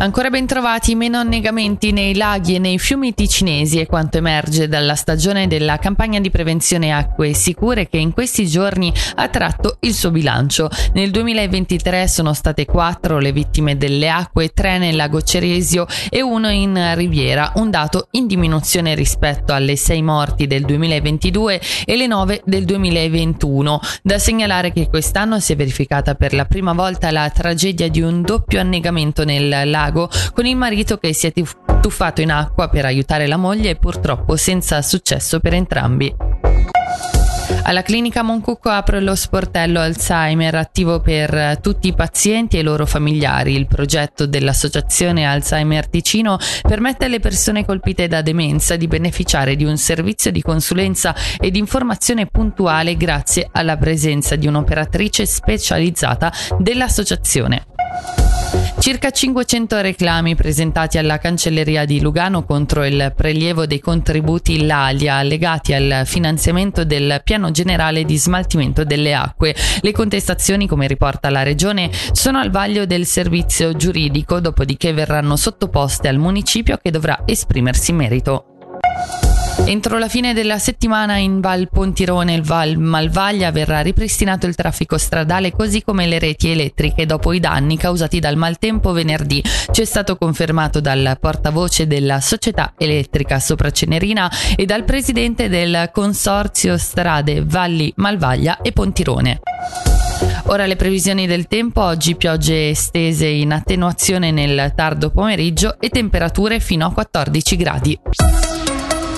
Ancora ben trovati meno annegamenti nei laghi e nei fiumi ticinesi è quanto emerge dalla stagione della campagna di prevenzione acque sicure che in questi giorni ha tratto il suo bilancio. Nel 2023 sono state quattro le vittime delle acque, tre nel lago Ceresio e uno in Riviera, un dato in diminuzione rispetto alle sei morti del 2022 e le nove del 2021. Da segnalare che quest'anno si è verificata per la prima volta la tragedia di un doppio annegamento nel lago lago con il marito che si è tuffato in acqua per aiutare la moglie e purtroppo senza successo per entrambi. Alla clinica Moncucco apre lo sportello Alzheimer attivo per tutti i pazienti e i loro familiari. Il progetto dell'Associazione Alzheimer Ticino permette alle persone colpite da demenza di beneficiare di un servizio di consulenza ed informazione puntuale grazie alla presenza di un'operatrice specializzata dell'associazione. Circa 500 reclami presentati alla cancelleria di Lugano contro il prelievo dei contributi LALIA legati al finanziamento del piano generale di smaltimento delle acque. Le contestazioni, come riporta la Regione, sono al vaglio del servizio giuridico, dopodiché verranno sottoposte al municipio che dovrà esprimersi in merito. Entro la fine della settimana in Val Pontirone e Val Malvaglia verrà ripristinato il traffico stradale così come le reti elettriche dopo i danni causati dal maltempo venerdì. Ci è stato confermato dal portavoce della società elettrica Sopra Cenerina e dal presidente del consorzio strade Valli Malvaglia e Pontirone. Ora le previsioni del tempo, oggi piogge estese in attenuazione nel tardo pomeriggio e temperature fino a 14 gradi.